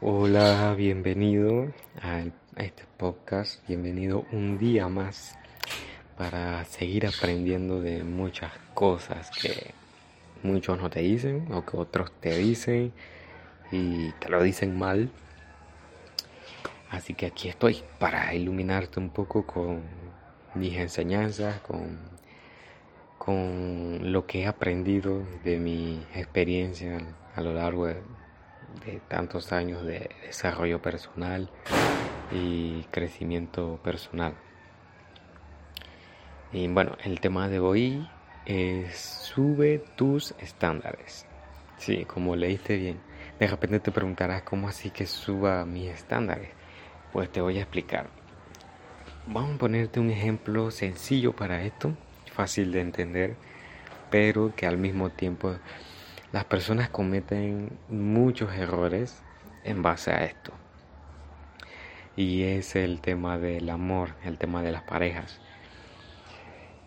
Hola, bienvenido a este podcast, bienvenido un día más para seguir aprendiendo de muchas cosas que muchos no te dicen o que otros te dicen y te lo dicen mal. Así que aquí estoy para iluminarte un poco con mis enseñanzas, con, con lo que he aprendido de mi experiencia a lo largo de, de tantos años de desarrollo personal y crecimiento personal. Y bueno, el tema de hoy es sube tus estándares. Sí, como leíste bien. De repente te preguntarás cómo así que suba mis estándares. Pues te voy a explicar. Vamos a ponerte un ejemplo sencillo para esto, fácil de entender, pero que al mismo tiempo las personas cometen muchos errores en base a esto. Y es el tema del amor, el tema de las parejas.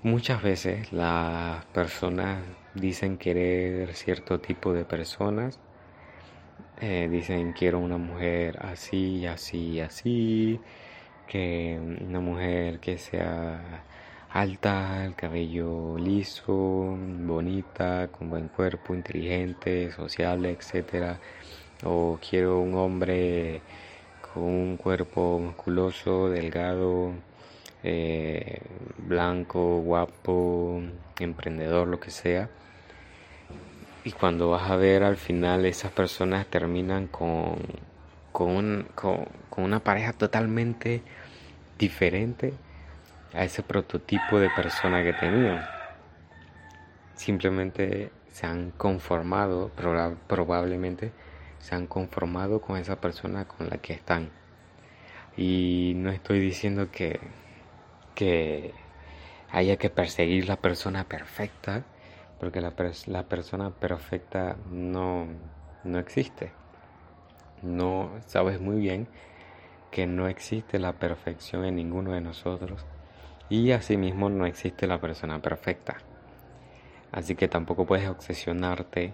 Muchas veces las personas dicen querer cierto tipo de personas, eh, dicen quiero una mujer así, así, así, que una mujer que sea alta, el cabello liso, bonita, con buen cuerpo, inteligente, sociable, etcétera. O quiero un hombre con un cuerpo musculoso, delgado, eh, blanco, guapo, emprendedor, lo que sea. Y cuando vas a ver al final esas personas terminan con, con, con una pareja totalmente diferente a ese prototipo de persona que tenían. Simplemente se han conformado, probablemente se han conformado con esa persona con la que están. Y no estoy diciendo que, que haya que perseguir la persona perfecta, porque la, la persona perfecta no, no existe. No sabes muy bien que no existe la perfección en ninguno de nosotros y asimismo no existe la persona perfecta. Así que tampoco puedes obsesionarte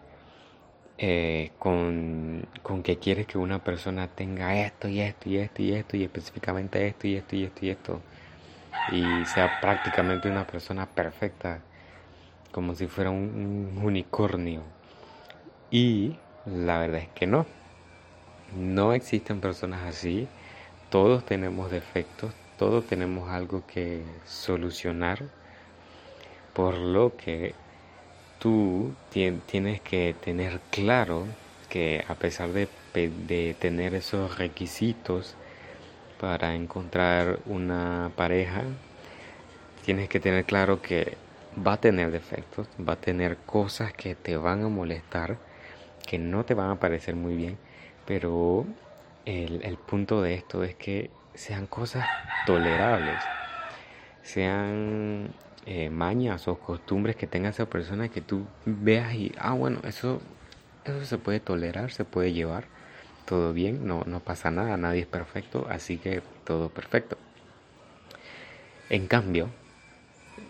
eh, con, con, que quieres que una persona tenga esto y esto y esto y esto y específicamente esto y esto y esto y esto y sea prácticamente una persona perfecta como si fuera un unicornio. Y la verdad es que no. No existen personas así. Todos tenemos defectos todos tenemos algo que solucionar, por lo que tú tienes que tener claro que a pesar de, tener esos requisitos para encontrar una pareja, tienes que tener claro que va a tener defectos, va a tener cosas que te van a molestar, que no te van a parecer muy bien, pero el punto de esto es que sean cosas tolerables, sean eh, mañas o costumbres que tenga esa persona que tú veas y, ah, bueno, eso, eso se puede tolerar, se puede llevar, todo bien, no, no pasa nada, nadie es perfecto, así que todo perfecto. En cambio,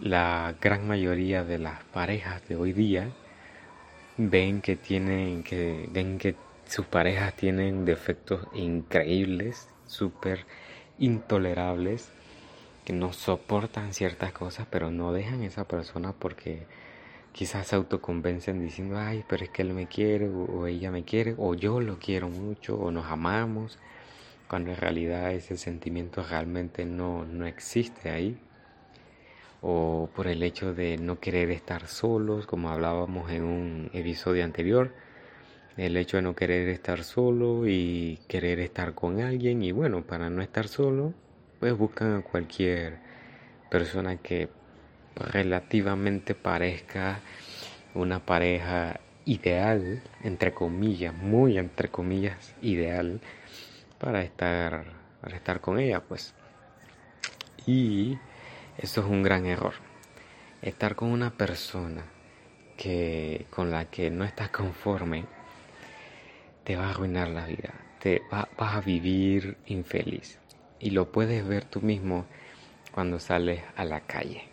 la gran mayoría de las parejas de hoy día ven que tienen que ven que sus parejas tienen defectos increíbles, súper intolerables que no soportan ciertas cosas, pero no dejan a esa persona porque quizás se autoconvencen diciendo, ay, pero es que él me quiere, o, ella me quiere, o yo lo quiero mucho, o nos amamos, cuando en realidad ese sentimiento realmente no, no existe ahí. O por el hecho de no querer estar solos, como hablábamos en un episodio anterior, el hecho de no querer estar solo y querer estar con alguien y bueno, para no estar solo, pues buscan a cualquier persona que relativamente parezca una pareja ideal, entre comillas, muy entre comillas ideal para estar para estar con ella, pues. Y eso es un gran error. Estar con una persona que con la que no estás conforme te va a arruinar la vida, te vas a vivir infeliz. Y lo puedes ver tú mismo cuando sales a la calle.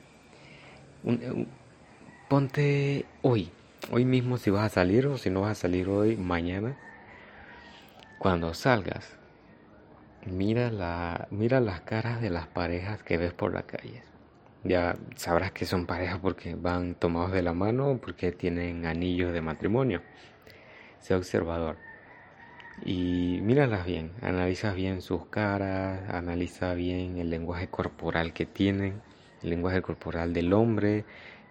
ponte hoy, hoy mismo si vas a salir o si no vas a salir hoy, mañana. cuando salgas, mira, mira las caras de las parejas que ves por la calle. Ya sabrás que son parejas porque van tomados de la mano, porque tienen anillos de matrimonio. Sea observador. Y míralas bien, analiza bien sus caras, analiza bien el lenguaje corporal que tienen, el lenguaje corporal del hombre,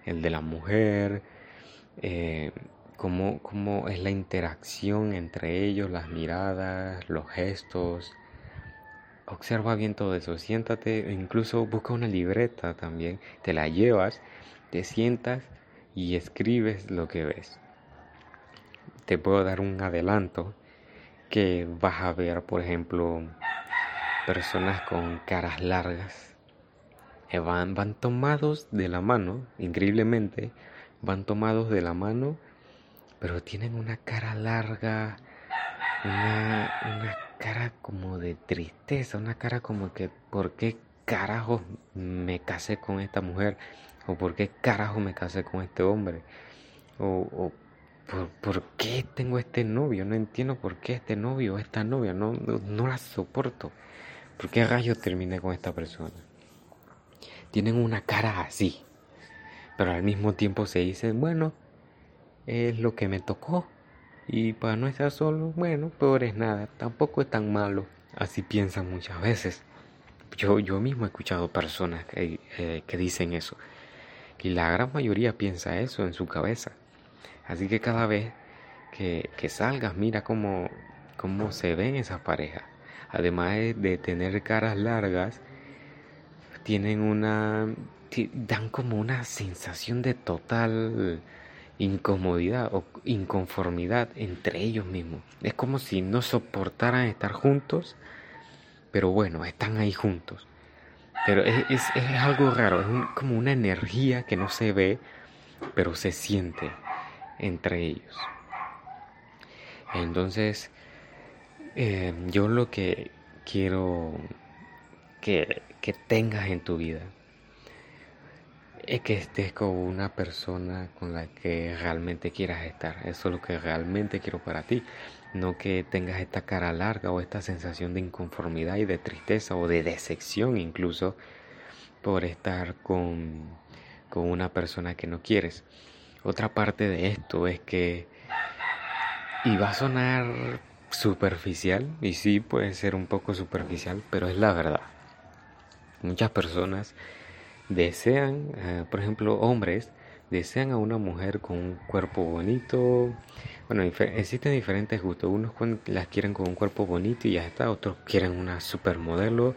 el de la mujer, eh, cómo, cómo es la interacción entre ellos, las miradas, los gestos. Observa bien todo eso, siéntate, incluso busca una libreta también, te la llevas, te sientas y escribes lo que ves. Te puedo dar un adelanto que vas a ver, por ejemplo, personas con caras largas. Eh, van, van tomados de la mano, increíblemente, van tomados de la mano, pero tienen una cara larga, una, cara como de tristeza, una cara como que, ¿por qué carajo me casé con esta mujer? ¿O por qué carajo me casé con este hombre? O, ¿por, qué tengo este novio? No entiendo por qué este novio o esta novia, no, no, la soporto. ¿Por qué rayo terminé con esta persona? Tienen una cara así, pero al mismo tiempo se dicen, bueno, es lo que me tocó. Y para no estar solo, bueno, peor es nada, tampoco es tan malo. Así piensan muchas veces. Yo, yo mismo he escuchado personas que, eh, que dicen eso. Y la gran mayoría piensa eso en su cabeza. Así que cada vez que, que salgas, mira cómo, cómo se ven esas parejas. Además de tener caras largas, tienen una dan como una sensación de total incomodidad o inconformidad entre ellos mismos. Es como si no soportaran estar juntos, pero bueno, están ahí juntos. Pero es, es, algo raro, es como una energía que no se ve, pero se siente entre ellos. Entonces, eh, yo lo que quiero que, que tengas en tu vida es que estés con una persona con la que realmente quieras estar. Eso es lo que realmente quiero para ti. No que tengas esta cara larga o esta sensación de inconformidad y de tristeza o de decepción incluso por estar con, con una persona que no quieres. Otra parte de esto es que, y va a sonar superficial, y sí puede ser un poco superficial, pero es la verdad. Muchas personas desean, eh, por ejemplo, hombres desean a una mujer con un cuerpo bonito. Bueno, existen diferentes gustos. Unos las quieren con un cuerpo bonito y ya está. Otros quieren una supermodelo,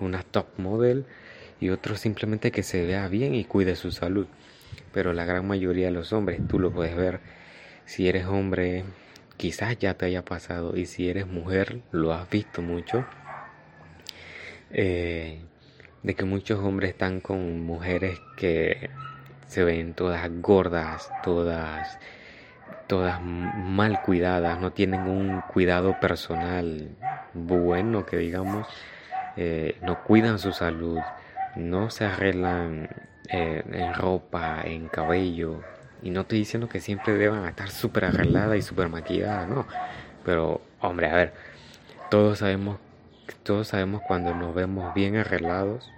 una top model. Y otros simplemente que se vea bien y cuide su salud. Pero la gran mayoría de los hombres, tú lo puedes ver. Si eres hombre, quizás ya te haya pasado. Y si eres mujer, lo has visto mucho. Eh, de que muchos hombres están con mujeres que se ven todas gordas, todas todas mal cuidadas, no tienen un cuidado personal bueno, que digamos, eh, no cuidan su salud, no se arreglan eh, en ropa, en cabello, y no estoy diciendo que siempre deban estar súper arregladas y súper maquilladas, no, pero hombre, a ver, todos sabemos todos sabemos cuando nos vemos bien arreglados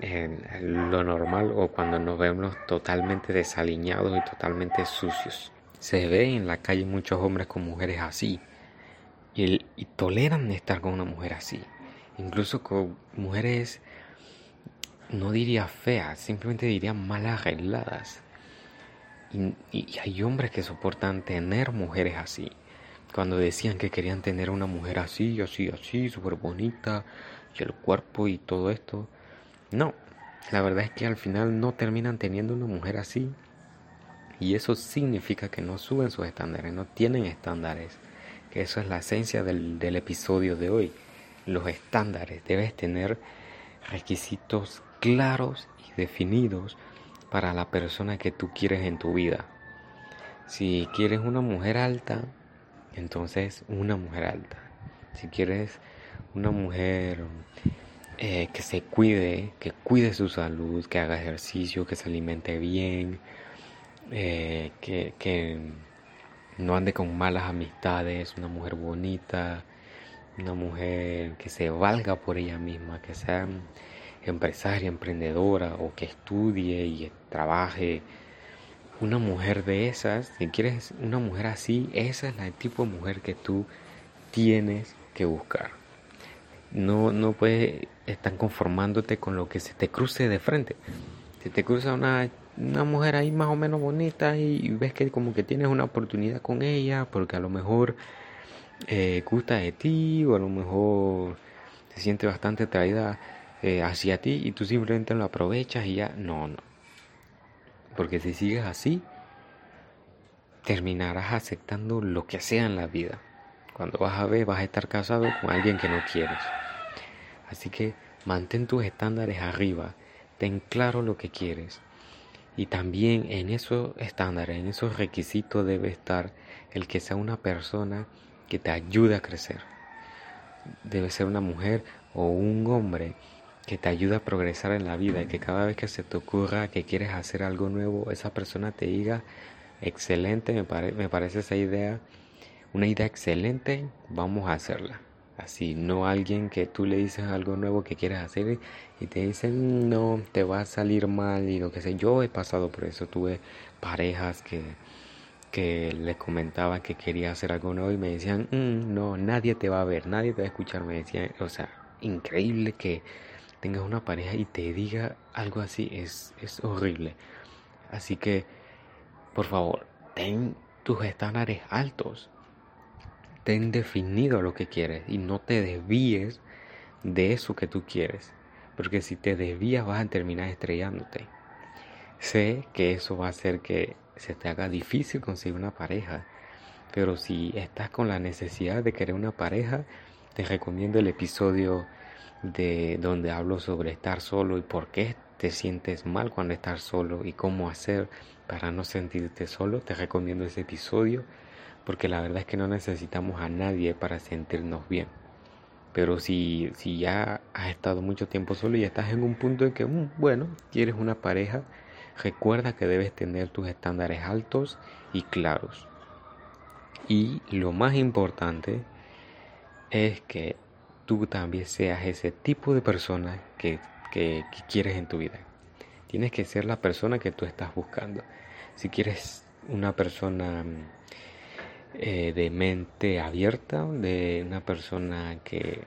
en lo normal o cuando nos vemos totalmente desaliñados y totalmente sucios. Se ve en la calle muchos hombres con mujeres así y, toleran estar con una mujer así. Incluso con mujeres, no diría feas, simplemente diría mal arregladas. Y, hay hombres que soportan tener mujeres así cuando decían que querían tener una mujer así, así, así, súper bonita, y el cuerpo y todo esto. No, la verdad es que al final no terminan teniendo una mujer así. Y eso significa que no suben sus estándares, no tienen estándares. Que eso es la esencia del, del episodio de hoy. Los estándares. Debes tener requisitos claros y definidos para la persona que tú quieres en tu vida. Si quieres una mujer alta, entonces, una mujer alta. Si quieres una mujer eh, que se cuide, que cuide su salud, que haga ejercicio, que se alimente bien, eh, que, no ande con malas amistades, una mujer bonita, una mujer que se valga por ella misma, que sea empresaria, emprendedora o que estudie y trabaje. Una mujer de esas, si quieres una mujer así, esa es la tipo de mujer que tú tienes que buscar. No, no puedes estar conformándote con lo que se te cruce de frente. Si te cruza una, una mujer ahí más o menos bonita y ves que como que tienes una oportunidad con ella, porque a lo mejor eh, gusta de ti o a lo mejor se siente bastante atraída eh, hacia ti y tú simplemente lo aprovechas y ya, no, no. Porque si sigues así, terminarás aceptando lo que sea en la vida. Cuando vas a ver, vas a estar casado con alguien que no quieres. Así que mantén tus estándares arriba, ten claro lo que quieres. Y también en esos estándares, en esos requisitos debe estar el que sea una persona que te ayude a crecer. Debe ser una mujer o un hombre que te ayude a progresar en la vida y que cada vez que se te ocurra que quieres hacer algo nuevo, esa persona te diga, excelente, me, me parece esa idea una idea excelente, vamos a hacerla. Así, no alguien que tú le dices algo nuevo que quieres hacer y te dicen no, te va a salir mal y lo que sé. Yo he pasado por eso, tuve parejas que, que les comentaba que quería hacer algo nuevo y me decían mm, no, nadie te va a ver, nadie te va a escuchar. Me decían, o sea, increíble que tengas una pareja y te diga algo así, es, es horrible. Así que, por favor, ten tus estándares altos ten definido lo que quieres y no te desvíes de eso que tú quieres. Porque si te desvías vas a terminar estrellándote. Sé que eso va a hacer que se te haga difícil conseguir una pareja. Pero si estás con la necesidad de querer una pareja, te recomiendo el episodio de donde hablo sobre estar solo y por qué te sientes mal cuando estás solo y cómo hacer para no sentirte solo. Te recomiendo ese episodio porque la verdad es que no necesitamos a nadie para sentirnos bien. Pero si, si ya has estado mucho tiempo solo y estás en un punto en que, mm, bueno, quieres una pareja, recuerda que debes tener tus estándares altos y claros. Y lo más importante es que tú también seas ese tipo de persona que, que quieres en tu vida. Tienes que ser la persona que tú estás buscando. Si quieres una persona eh, de mente abierta, de una persona que,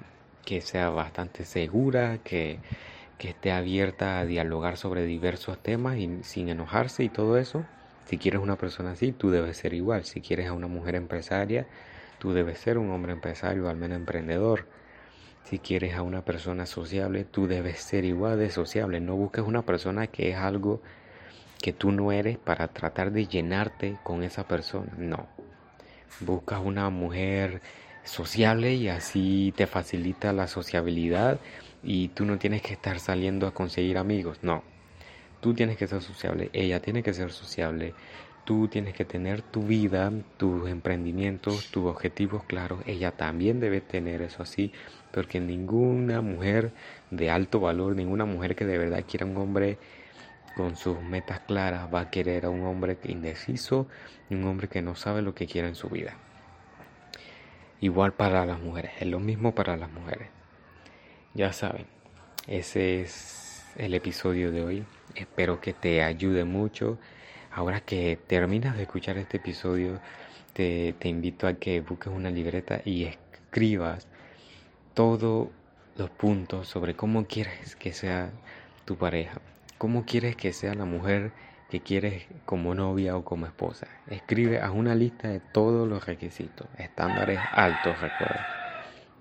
sea bastante segura, que, que, esté abierta a dialogar sobre diversos temas y sin enojarse y todo eso. Si quieres una persona así, tú debes ser igual. Si quieres a una mujer empresaria, tú debes ser un hombre empresario, al menos emprendedor. Si quieres a una persona sociable, tú debes ser igual de sociable. No busques una persona que es algo que tú no eres para tratar de llenarte con esa persona. No, buscas una mujer sociable y así te facilita la sociabilidad y tú no tienes que estar saliendo a conseguir amigos, no. Tú tienes que ser sociable, ella tiene que ser sociable, tú tienes que tener tu vida, tus emprendimientos, tus objetivos claros, ella también debe tener eso así, porque ninguna mujer de alto valor, ninguna mujer que de verdad quiera un hombre con sus metas claras va a querer a un hombre indeciso y un hombre que no sabe lo que quiere en su vida. Igual para las mujeres, es lo mismo para las mujeres. Ya saben, ese es el episodio de hoy. Espero que te ayude mucho. Ahora que terminas de escuchar este episodio, te, te invito a que busques una libreta y escribas todos los puntos sobre cómo quieres que sea tu pareja ¿Cómo quieres que sea la mujer que quieres como novia o como esposa? Escribe a una lista de todos los requisitos, estándares altos, recuerda.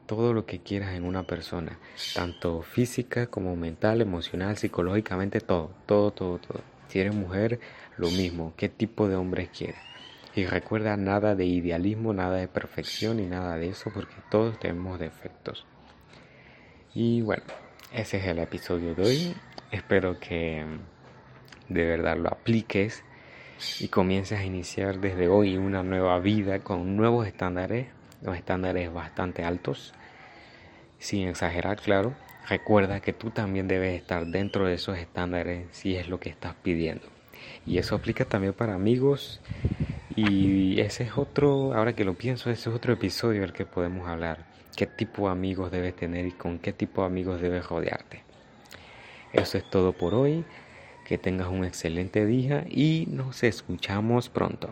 Todo lo que quieras en una persona, tanto física como mental, emocional, psicológicamente, todo, todo, todo, todo. Si eres mujer, lo mismo, qué tipo de hombre quieres. Y recuerda nada de idealismo, nada de perfección y nada de eso, porque todos tenemos defectos. Y bueno, ese es el episodio de hoy. Espero que de verdad lo apliques y comiences a iniciar desde hoy una nueva vida con nuevos estándares, los estándares bastante altos, sin exagerar, claro. Recuerda que tú también debes estar dentro de esos estándares si es lo que estás pidiendo. Y eso aplica también para amigos Y ese es otro, ahora que lo pienso, ese es otro episodio del que podemos hablar. ¿Qué tipo de amigos debes tener y con qué tipo de amigos debes rodearte? Eso es todo por hoy. Que tengas un excelente día y nos escuchamos pronto.